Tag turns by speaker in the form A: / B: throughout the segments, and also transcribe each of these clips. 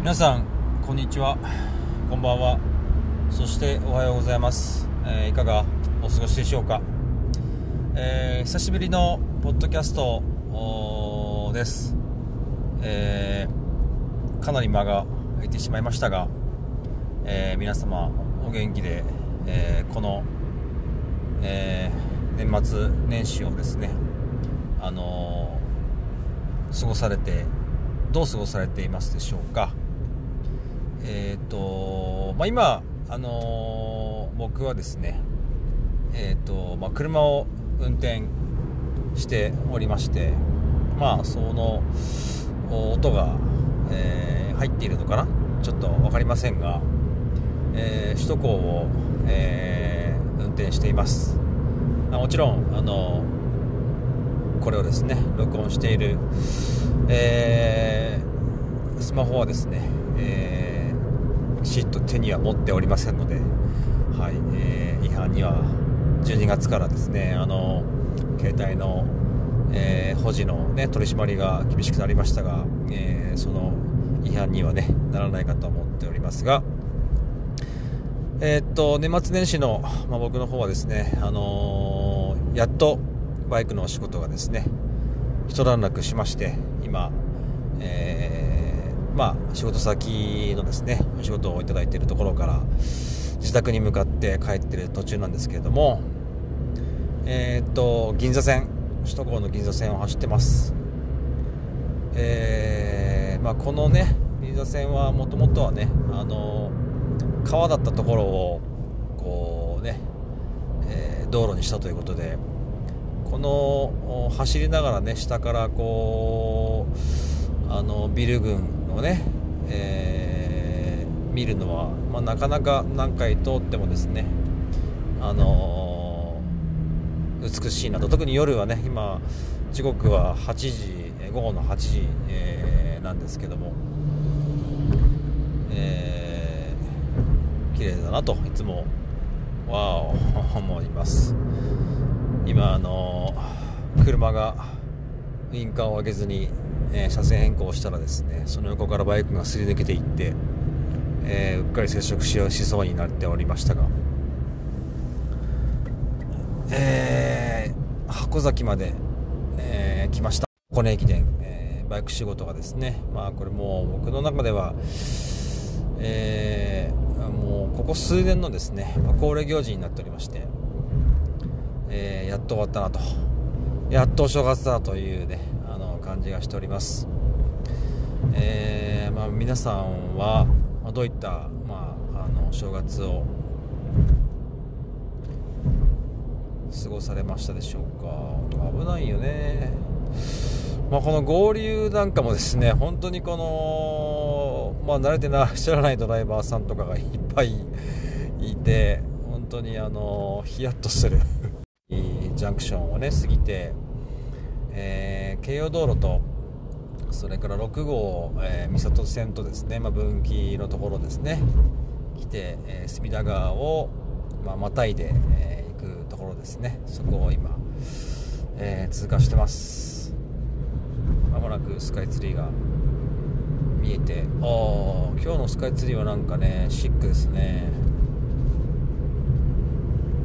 A: 皆さんこんにちは。こんばんは。そしておはようございます、えーいかがお過ごしでしょうか、えー久しぶりのポッドキャストです、えーかなり間が空いてしまいましたが、えー皆様お元気で、えーこの、えー年末年始をですねあのー過ごされてどう過ごされていますでしょうか。えっ、とまあ今あのー僕はですねえっ、とまあ車を運転しておりましてまあその音が、えー入っているのかな？ちょっと分かりませんが、えー首都高を、えー運転しています。あもちろんあのこれをですね録音している、えースマホはですね、えー、きちっと手には持っておりませんので、はいえー違反には12月からですねあの携帯の、えー保持の、ね、取り締まりが厳しくなりましたが、えーその違反には、ね、ならないかと思っておりますが、えーっと年末年始の、まあ、僕の方はですね、あのやっとバイクのお仕事がですね一段落しまして今、えーまあ、仕事先のですねお仕事をいただいているところから自宅に向かって帰ってる途中なんですけれどもえーっと銀座線首都高の銀座線を走ってます。えーまあ、このね銀座線はもともとはねあの川だったところをこうね、えー道路にしたということでこの走りながらね下からこうあのビル群をね、えー見るのは、まあ、なかなか何回通ってもですねあの美しいなと。特に夜はね今時刻は8時午後の8時、えーなんですけども、えー綺麗だなといつもわお思います。今あの車がウインカーを上げずに、えー車線変更したらですねその横からバイクがすり抜けていって、えーうっかり接触しようしそうになっておりましたがえー箱崎まで、えー来ました。箱根駅伝、えーバイク仕事がですねまあこれもう僕の中ではえーもうここ数年のですね、ま恒例行事になっておりまして、えーやっと終わったなと。やっとお正月だというね感じがしております。えーまあ、皆さんはどういった、まあ、あのお正月を過ごされましたでしょうか？危ないよね、まあ、この合流なんかもですね本当にこの、まあ、慣れてらっしゃらないドライバーさんとかがいっぱいいて本当にあのヒヤッとする ジャンクションをね過ぎて、えー京葉道路とそれから6号、えー三郷線とですね、まあ、分岐のところですね来て、えー隅田川を、まあ、またいで、えー行くところですね。そこを今、えー通過してます。まもなくスカイツリーが見えてああ今日のスカイツリーはなんかねシックですね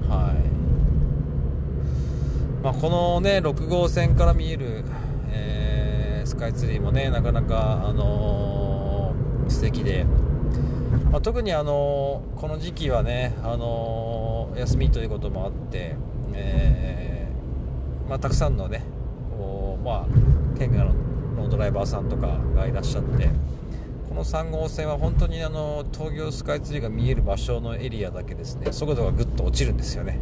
A: はいまあ、このね6号線から見える、えースカイツリーもねなかなか、あのー素敵で、まあ、特に、あのーこの時期はね、あのー休みということもあって、えーまあ、たくさんのねこう、まあ、県外のドライバーさんとかがいらっしゃってこの3号線は本当にあの東京スカイツリーが見える場所のエリアだけですね速度がぐっと落ちるんですよね。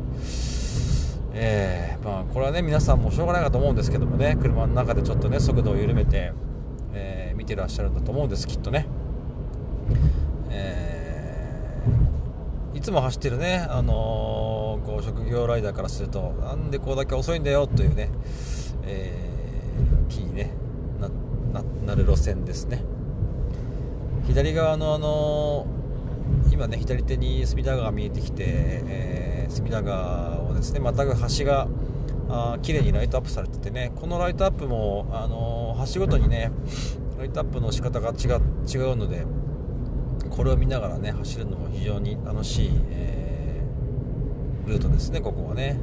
A: えーまあ、これはね皆さんもしょうがないかと思うんですけどもね車の中でちょっとね速度を緩めて、えー見てらっしゃるんだと思うんですきっとね、えーいつも走ってるね、あのーこう職業ライダーからするとなんでこうだけ遅いんだよというね、えー気に、ね、なななる路線ですね。左側のあの今ね左手に隅田川が見えてきて、えー隅田川をですねまた橋があ綺麗にライトアップされててねこのライトアップも、あのー橋ごとにね、ライトアップの仕方が違違うのでこれを見ながらね走るのも非常に楽しい、えー、ルートですねここはね。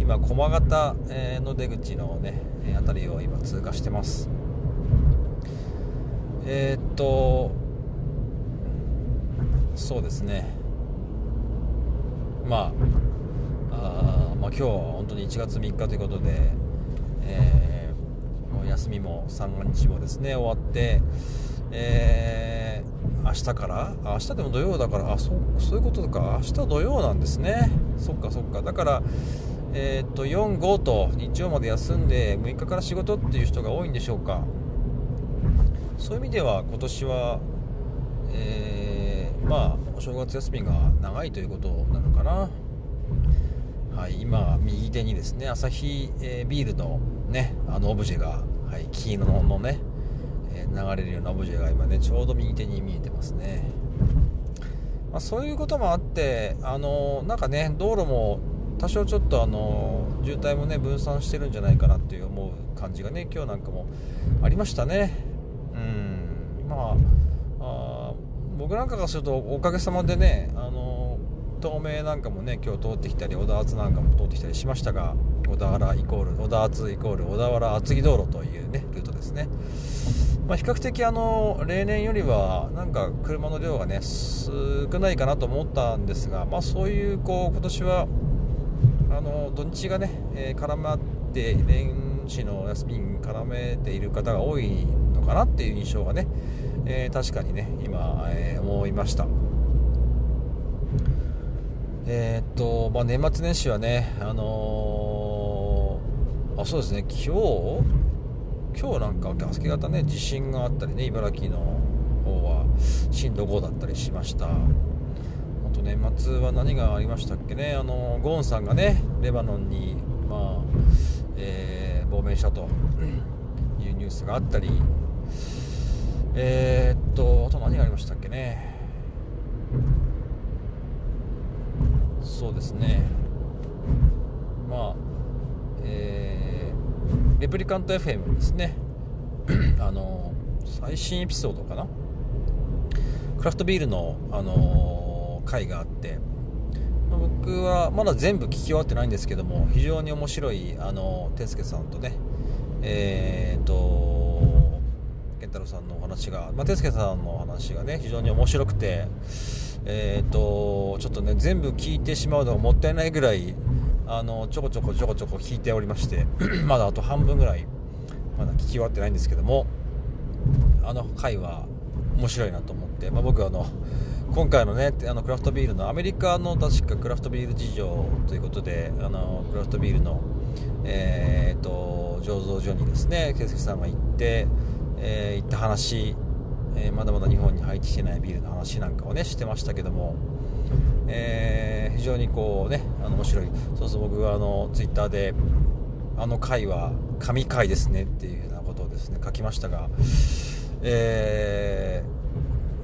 A: 今駒形の出口のね辺りを今通過してます。えー、っとそうですね。まあまあ今日は本当に1月3日ということで、えー、もう休みも三が日もですね終わってえー、明日から明日でも土曜だからあそそういうことか明日土曜なんですね。そっかそっか。だからえー、っと4、5と日曜まで休んで6日から仕事っていう人が多いんでしょうか。そういう意味では今年は、えー、まあお正月休みが長いということなのかな。はい、今右手にですねアサヒ、えー、ビールのねあのオブジェが、はい、黄色のね、えー、流れるようなオブジェが今ねちょうど右手に見えてますね、まあ、そういうこともあってあのなんかね道路も多少ちょっとあの渋滞もね分散してるんじゃないかなっていう思う感じがね今日なんかもありましたね。うんまああ僕なんかがするとおかげさまでねあの東名なんかもね今日通ってきたり小田厚なんかも通ってきたりしましたが小田原イコール小田厚イコール小田原厚木道路というねルートですね。まあ、比較的あの例年よりはなんか車の量がね少ないかなと思ったんですが、まあ、そういうこう今年はあの土日がね、え、絡まって年始の休みに絡めている方が多いのかなっていう印象がね、えー、確かにね今、えー、思いました。えー、っと、まあ、年末年始はねあのあそうですね。今日今日なんか明け方ね地震があったりね茨城の方は震度5だったりしました。あと年末は何がありましたっけね、あのゴーンさんがねレバノンに、まあえー、亡命したと。いうニュースがあったり、え、っと、あと何がありましたっけね、そうですね、まあ、えー、レプリカント FM ですね、あの最新エピソードかな？クラフトビールの、あの回があって、ま、僕はまだ全部聞き終わってないんですけども非常に面白いあの哲介さんとねえー、っと健太郎さんのお話が、まあ、哲介さんのお話がね非常に面白くてえー、とちょっとね全部聞いてしまうのがもったいないぐらいあのちょこちょこちょこちょこ聞いておりまして まだあと半分ぐらいまだ聞き終わってないんですけどもあの回は面白いなと思って、まあ、僕あの今回のねあのクラフトビールのアメリカの確かクラフトビール事情ということであのクラフトビールの、えーと、醸造所にですね圭介さんが行って、えー、行った話、えー、まだまだ日本に入ってきてないビールの話なんかをねしてましたけども、えー、非常にこうねあの面白い。そうそう僕はあのツイッターであの回は神回ですねっていうようなことをですね書きましたが、え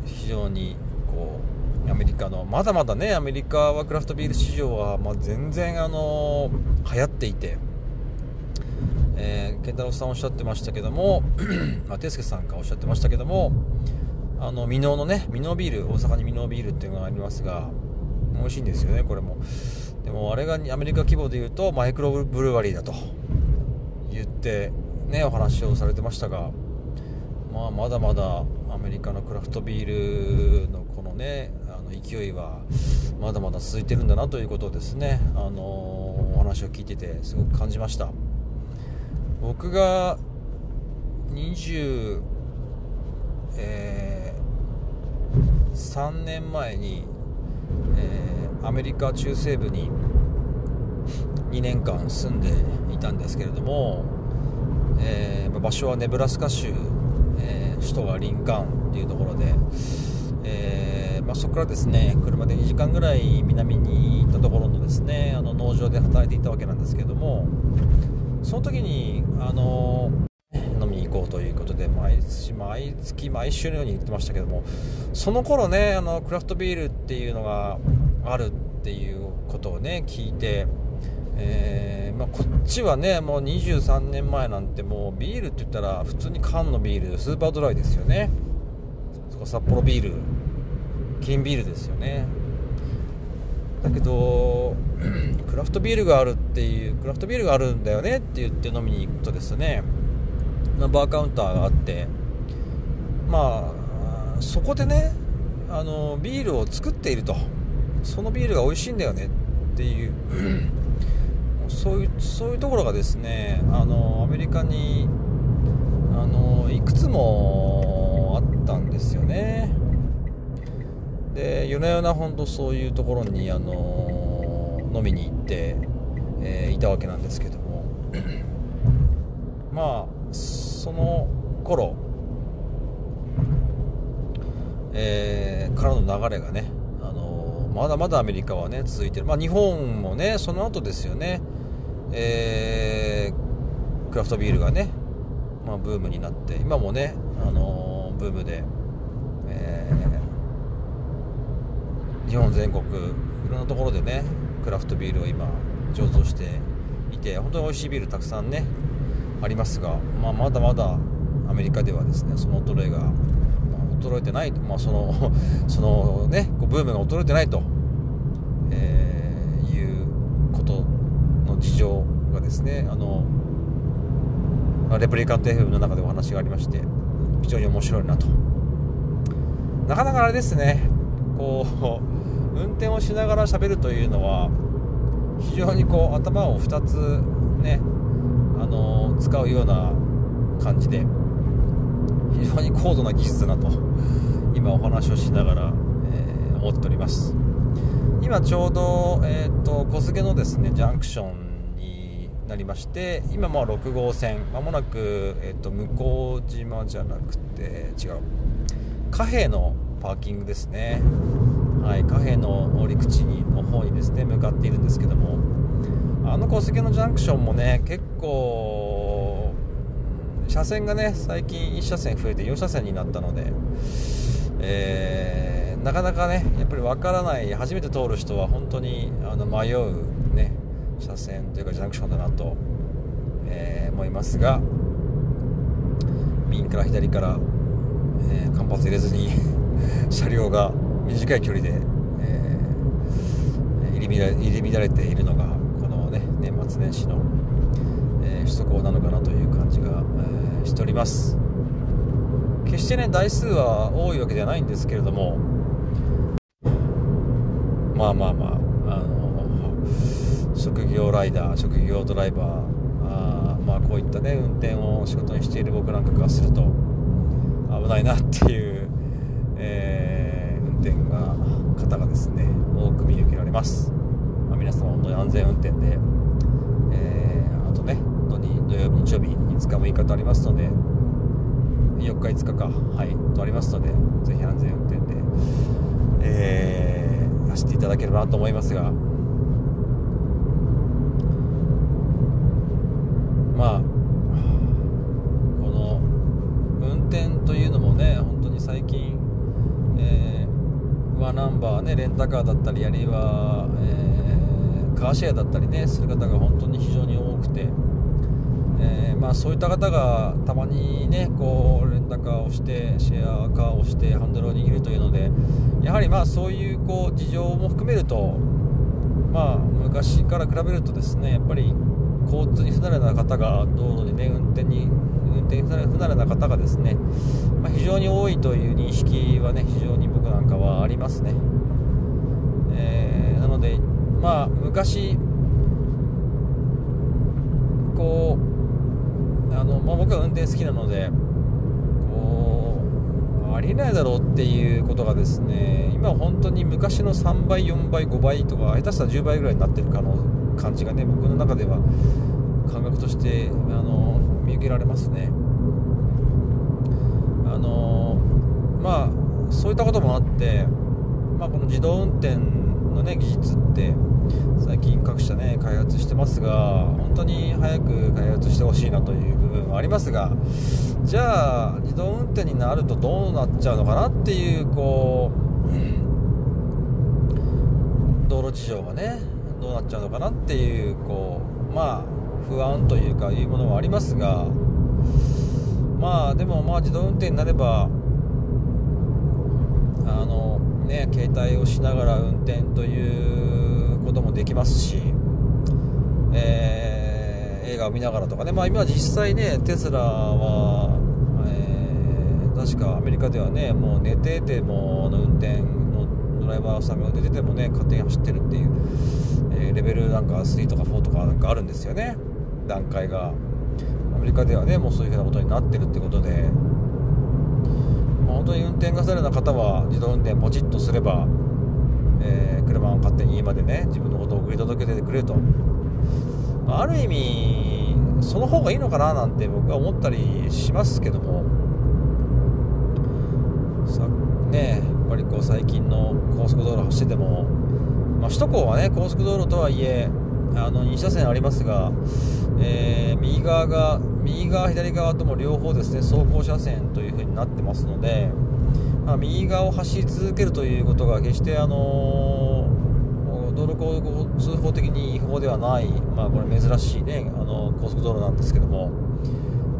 A: ー、非常にこうアメリカのまだまだねアメリカはクラフトビール市場は、まあ、全然あの流行っていて、えー、健太郎さんおっしゃってましたけども、まあ、テスケさんがおっしゃってましたけどもあの箕面のね箕面ビール大阪に箕面ビールっていうのがありますが美味しいんですよねこれも。でもあれがアメリカ規模でいうとマイクロブルワリーだと言ってねお話をされてましたがまあまだまだアメリカのクラフトビールのこのねあの勢いはまだまだ続いてるんだなということをですね、あのお話を聞いててすごく感じました。僕が20、えー、3年前に、えー、アメリカ中西部に2年間住んでいたんですけれども、えー、場所はネブラスカ州えー、首都はリンカーンっていうところで、えー、まあ、そこからですね車で2時間ぐらい南に行ったところのですねあの農場で働いていたわけなんですけれどもその時にあの飲みに行ということで毎月毎月毎週のように言ってましたけどもその頃ねあのクラフトビールっていうのがあるっていうことをね聞いてえー、まあ、こっちはねもう23年前なんてもうビールって言ったら普通に缶のビールスーパードライですよね。札幌ビール金ビールですよね。だけど クラフトビールがあるっていうクラフトビールがあるんだよねって言って飲みに行くとですねバーカウンターがあってまあそこでねあのビールを作っていると。そのビールが美味しいんだよね。っていう。そういうそういうところがですねあのアメリカにあのいくつもあったんですよね。で夜な夜な本当そういうところにあの飲みに行って、えー、いたわけなんですけども。まあその頃えー、からの流れがね、あのー、まだまだアメリカはね続いてる、まあ、日本もねその後ですよね、えー、クラフトビールがね、まあ、ブームになって今もね、あのブームで、え日本全国いろんなところでねクラフトビールを今醸造していて本当に美味しいビールたくさんねありますが、まあ、まだまだアメリカではですねその衰えが衰えてない、まあ、その そのねブームが衰えてないと、えー、いうことの事情がですねあのレプリカント FM の中でお話がありまして非常に面白いなと。なかなかあれですねこう 運転をしながら喋るというのは非常にこう頭を2つねあの使うような感じで非常に高度な技術だなと今お話をしながら、えー、思っております。今ちょうど、えーと、小菅のですねジャンクションになりまして今まあ6号線まもなく、えーと、向島じゃなくて違う貨幣のパーキングですね。はい貨幣の陸地にの方にですね向かっているんですけどもあの小菅のジャンクションもね結構車線がね最近1車線増えて4車線になったので、えー、なかなかねやっぱり分からない初めて通る人は本当にあの迷うね車線というかジャンクションだなと、えー、思いますが右から左から、えー、間髪入れずに 車両が短い距離で、え、入り乱れているのがこのね年末年始の首都高なのかなという感じが、えー、しております。決してね台数は多いわけではないんですけれどもまあまあまあ、あの職業ライダー職業ドライバーあまあこういったね運転を仕事にしている僕なんかからすると危ないなっていう、えー、運転が方がですね多く見受けられます、まあ、皆様本当に安全運転で、えー、土曜日日曜日5日6日とありますので4日5日かはいとありますのでぜひ安全運転で、えー、走っていただければなと思いますがまあこの運転というのもね本当に最近、えー、ワナンバーねレンタカーだったりあるいは、えー、カーシェアだったりねする方が本当に非常に、まあ、そういった方がたまにねこうレンタカーをしてシェアカーをしてハンドルを握るというのでやはりまあそういうこう事情も含めるとまあ昔から比べるとですねやっぱり交通に不慣れな方が道路にね運転に運転不慣れな方がですね、まあ、非常に多いという認識はね非常に僕なんかはありますね、えー、なのでまあ昔こうあの、まあ、僕は運転好きなのでこうありえないだろうっていうことがですね今本当に昔の3倍4倍5倍とか下手したら10倍ぐらいになってるかの感じがね僕の中では感覚としてあの見受けられますね。あのまあそういったこともあって、まあ、この自動運転のね技術って最近各社ね開発してますが本当に早く開発してほしいなという部分はありますがじゃあ自動運転になるとどうなっちゃうのかなっていうこう道路事情がねどうなっちゃうのかなっていうこうまあ不安というかいうものはありますがまあでもまあ自動運転になればあのね携帯をしながら運転ということもできますし、えー、映画を見ながらとかね。まあ今実際ねテスラは、えー、確かアメリカではねもう寝ててもの運転のドライバーさんが寝ててもね勝手に走ってるっていう、えー、レベルなんか3とか4とかなんかあるんですよね。段階が。アメリカではねもうそういうふうなことになってるってことで。本当に運転がされな方は自動運転ポチッとすれば、えー、車を勝手に家までね自分のことを送り届けてくれると、まあ、ある意味その方がいいのかななんて僕は思ったりしますけども。さねやっぱりこう最近の高速道路走ってても、まあ、首都高はね高速道路とはいえあの2車線ありますが、えー、右側が右側左側とも両方ですね走行車線という風になってますので、まあ、右側を走り続けるということが決してあの道路交通法的に違法ではない、まあ、これ珍しいねあの高速道路なんですけども、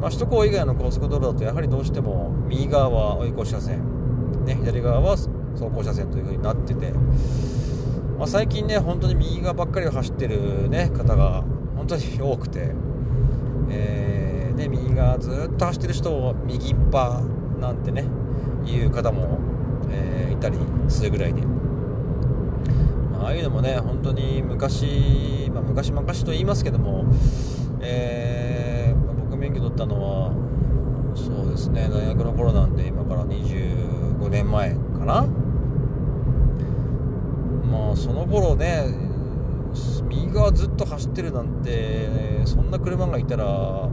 A: まあ、首都高以外の高速道路だとやはりどうしても右側は追い越し車線、ね、左側は走行車線という風になってて、まあ、最近ね本当に右側ばっかりを走ってる、ね、方が本当に多くて、えー、ね、右側ずっと走ってる人を右っぱなんてねいう方も、えー、いたりするぐらいで、まああいうのもね本当に昔、まあ、昔々と言いますけども、えー、僕免許取ったのはそうですね大学の頃なんで今から25年前かな。まあその頃ね右側ずっと走ってるなんてそんな車がいたら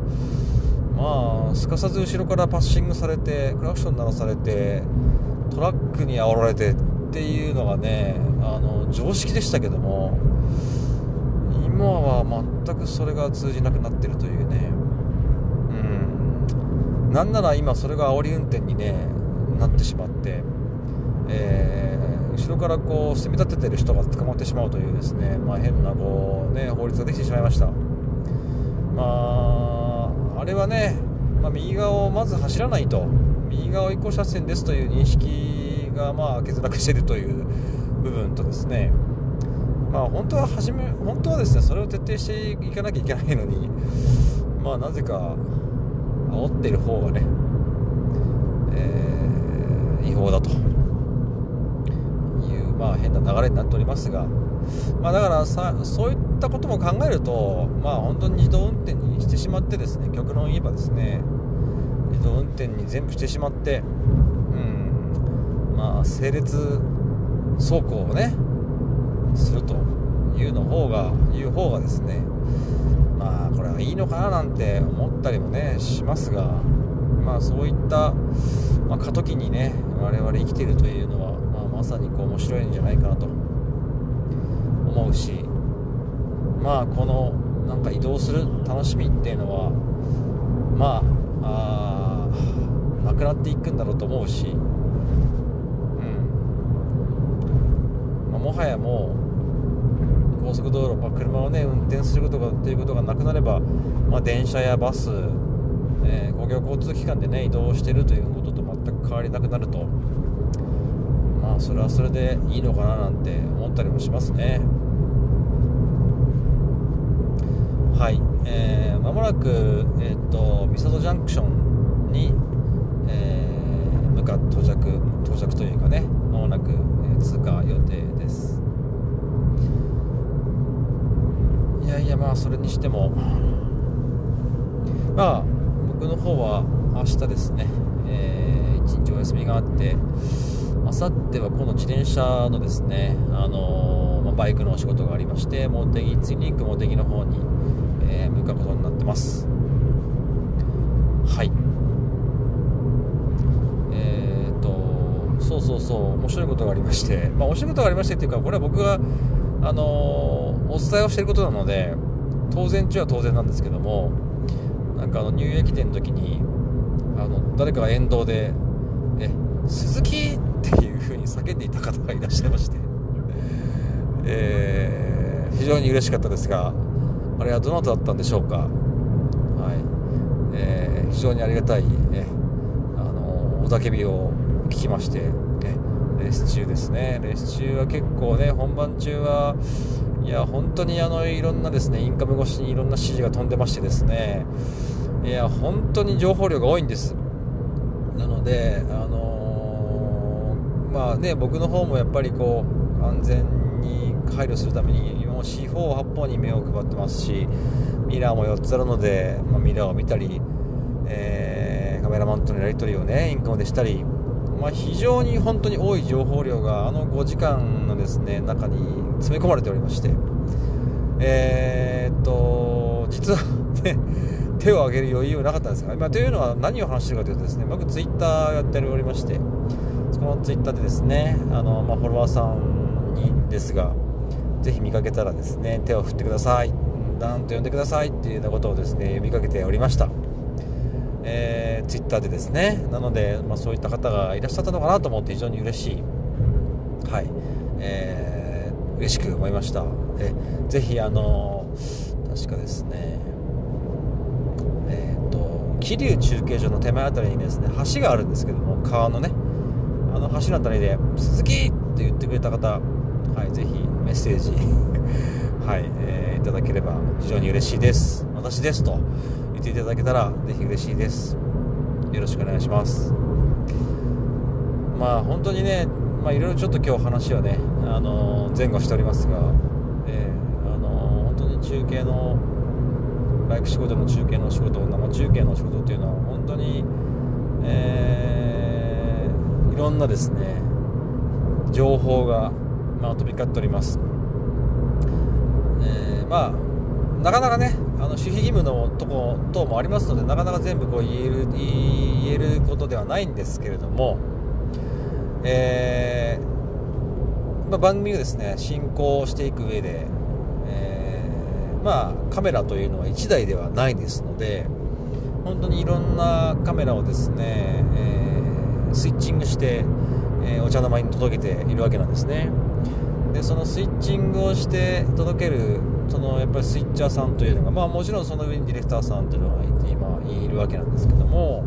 A: まあすかさず後ろからパッシングされてクラクション鳴らされてトラックに煽られてっていうのがねあの常識でしたけども今は全くそれが通じなくなってるというね。うん。なんなら今それが煽り運転にねなってしまってえー後ろからこう攻め立ててる人が捕まってしまうというですね、まあ、変なこう、ね、法律ができてしまいました、まあ、あれはね、まあ、右側をまず走らないと右側一個車線ですという認識がまあ欠落しているという部分とですねまあ本当は始め本当はですねそれを徹底していかなきゃいけないのにまあなぜか煽っている方がね、えー、違法だと。いうまあ、変な流れになっておりますが、まあ、だからさそういったったことも考えると、まあ、本当に自動運転にしてしまってですね極論言えばですね自動運転に全部してしまって、うんまあ、整列走行をねするというの方がいう方がですねまあこれはいいのかななんて思ったりもねしますがまあそういった、まあ、過渡期にね我々生きているというのはまあまさにこう面白いんじゃないかなと思うしまあこのなんか移動する楽しみっていうのはまああなくなっていくんだろうと思うし、うん。まあ、もはやもう高速道路、まあ、車をね運転することがっていうことがなくなれば、まあ、電車やバス、えー、公共交通機関でね移動してるということと全く変わりなくなると。まあそれはそれでいいのかななんて思ったりもしますね。はい。えー、間もなくえっ、ー、と三郷ジャンクションに、えー、向か到着到着というかね間もなく、えー、通過予定です。いやいやまあそれにしても。まあ僕の方は明日ですね、えー、一日お休みがあってあさってはこの自転車のですね、あのー、まあ、バイクのお仕事がありまして茂木次に行く茂木の方に、えー、向かうことになってますはいえーとそうそうそう面白いことがありまして、まあ、面白いことがありましてっていうかこれは僕が、あのー、お伝えをしていることなので当然中は当然なんですけどもなんかあの入駅店の時にあの誰かが沿道で「え鈴木!」っていう風に叫んでいた方がいらっしゃいまして、えー、非常に嬉しかったですがあれはどなただったんでしょうか、はい。えー、非常にありがたい、えあの雄たけびを聞きまして、ね、レース中ですね。レース中は結構ね本番中はいや本当にあのいろんなですねインカム越しにいろんな指示が飛んでましてですね。いや本当に情報量が多いんです。なのであのー、まあね僕の方もやっぱりこう安全に配慮するために四方八方に目を配ってますしミラーも4つあるので、まあ、ミラーを見たり、えー、カメラマンとのやり取りをねインカムでしたりまあ、非常に本当に多い情報量があの5時間のですね中に詰め込まれておりましてえー、っと実はね手を挙げる余裕はなかったんですが、まあ、というのは何を話してるかというとですね僕ツイッターやっておりましてそのツイッターでですねあの、まあ、フォロワーさんにですがぜひ見かけたらですね手を振ってください。なんと呼んでくださいっていうようなことをですね呼びかけておりました。えー、ツイッターでですね。なので、まあ、そういった方がいらっしゃったのかなと思って非常に嬉しい。はい、えー、嬉しく思いました。えぜひあの確かですね。えっ、ー、と桐生中継所の手前あたりにですね橋があるんですけども川のねあの橋のあたりで「鈴木!」って言ってくれた方はいぜひメッセージ はい、えー、いただければ非常に嬉しいです。私ですと言っていただけたらぜひ嬉しいです。よろしくお願いします。まあ本当にねまあいろいろちょっと今日話はねあの前後しておりますが、えー、あの本当に中継のバイク仕事の中継の仕事生中継の仕事っていうのは本当に、えー、いろんなですね情報が、まあ、飛び交っております、えー、まあなかなかねあの守秘義務のとこ等もありますのでなかなか全部こう言える言えることではないんですけれども、えー、まあ、番組をですね進行していく上で、えー、まあ、カメラというのは1台ではないですので本当にいろんなカメラをですね、えー、スイッチングして、えお茶の間に届けているわけなんですね。でそのスイッチングをして届けるそのやっぱりスイッチャーさんというのが、まあ、もちろんその上にディレクターさんというのがいて今いるわけなんですけども、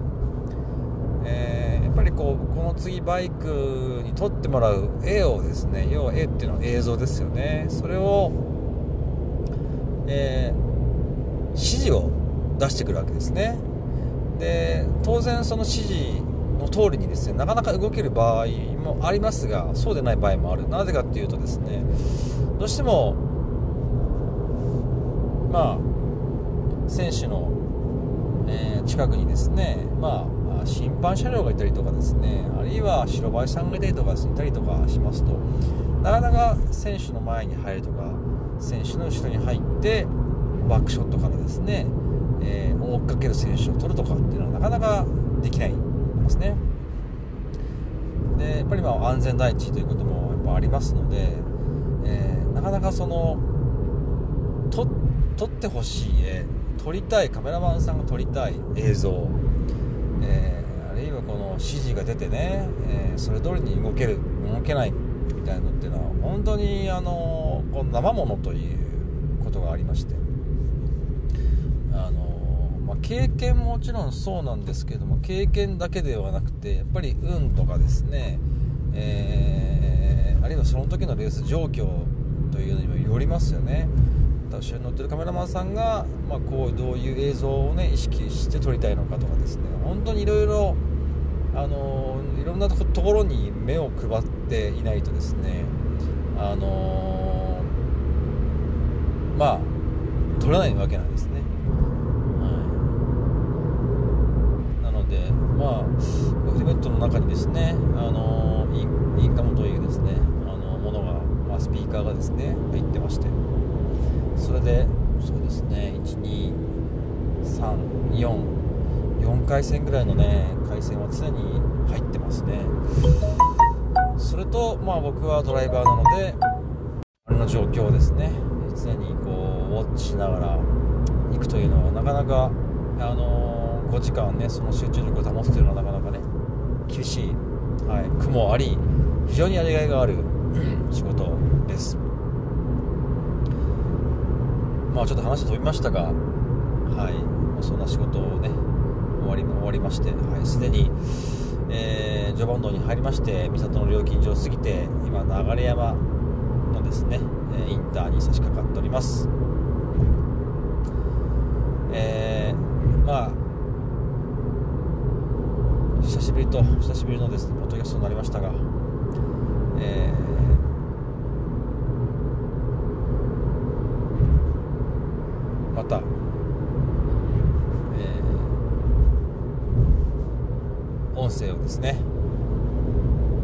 A: えー、やっぱりこうこの次バイクに撮ってもらう絵をですね要は絵っていうのは映像ですよね。それを、えー、指示を出してくるわけですね。で当然その指示の通りにですねなかなか動ける場合もありますがそうでない場合もある。なぜかっていうとですねどうしてもまあ、選手の、えー、近くにですね、まあ、審判車両がいたりとかですねあるいは白バイさんがいたりとかいたりとかしますとなかなか選手の前に入るとか選手の後ろに入ってバックショットからですね、えー、追っかける選手を取るとかっていうのはなかなかできない。んですね。でやっぱりまあ安全第一ということもやっぱありますので、えー、なかなかその取撮ってほしい絵撮りたいカメラマンさんが撮りたい映像、えー、あるいはこの指示が出てね、えー、それ通りに動ける動けないみたいなのっていうのは本当にあのこの生ものということがありましてあの、経験もちろんそうなんですけども経験だけではなくてやっぱり運とかですね、えー、あるいはその時のレース状況というのにもよりますよね。私に乗ってるカメラマンさんが、まあ、こうどういう映像をね意識して撮りたいのかとかですね本当にいろいろあのいろんなところに目を配っていないとですねあのまあ撮れないわけなんですね、はい、なのでまあヘルメットの中にですねあのインカムというですねあのものが、まあ、スピーカーがですね入ってまして。それでそうですね12344回線ぐらいのね回線は常に入ってますね。それとまあ僕はドライバーなのであれの状況をですね。常にこうウォッチしながら行くというのはなかなかあのー、5時間ねその集中力を保つというのはなかなかね厳しい、はい、苦もあり非常にやりがいがある仕事です。まあちょっと話飛びましたがはいそんな仕事をね終わり終わりましてはいすでに、えー、序盤道に入りまして三郷の料金所を過ぎて今流山のですねインターに差し掛かっております。えー、まあ久しぶりと久しぶりのですねポッドキャストになりましたが、えー、また、えー、音声をですね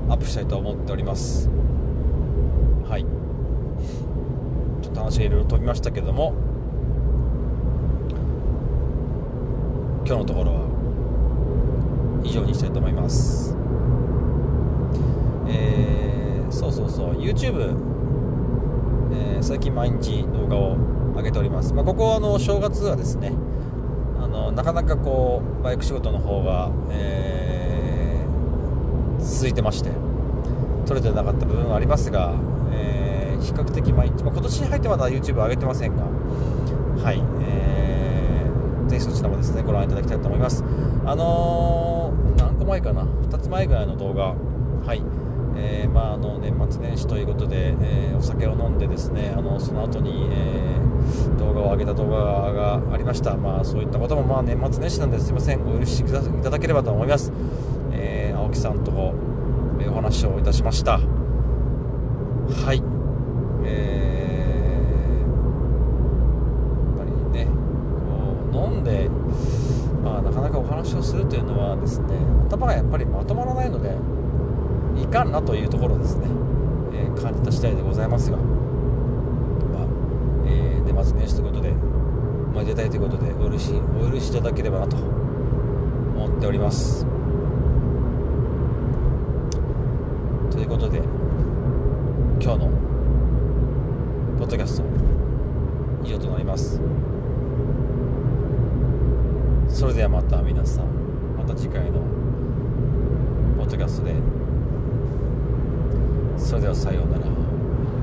A: アップしたいと思っております。はい。ちょっと話がいろいろ飛びましたけども今日のところは以上にしたいと思います。えー、そうそうそう YouTube、えー、最近毎日動画を上げております、まあ、ここあの正月はですねあのなかなかこうバイク仕事の方が、えー、続いてまして撮れてなかった部分はありますが、えー、比較的毎日、まあ、今年に入ってまだ YouTube 上げてませんがはい、えーぜひそちらもですねご覧いただきたいと思います。あのー、前かな？2つ前ぐらいの動画。はい。えー、まあ、あの年末年始ということで、えー、お酒を飲んでですねあのその後に、えー、動画を上げた動画がありました、まあ、そういったことも、まあ、年末年始なんですいません。お許しいただければと思います、え青木さんとお話をいたしました。はい、えーんで、なかなかお話をするというのはですね頭がやっぱりまとまらないのでいかんなというところですね、えー、感じた次第でございますが、まあえー、年末年始ということでまあ、出たいということでお許しお許しいただければなと思っております。ということで今日のポッドキャスト以上となります。それではまた皆さんまた次回のポッドキャストで。それではさようなら。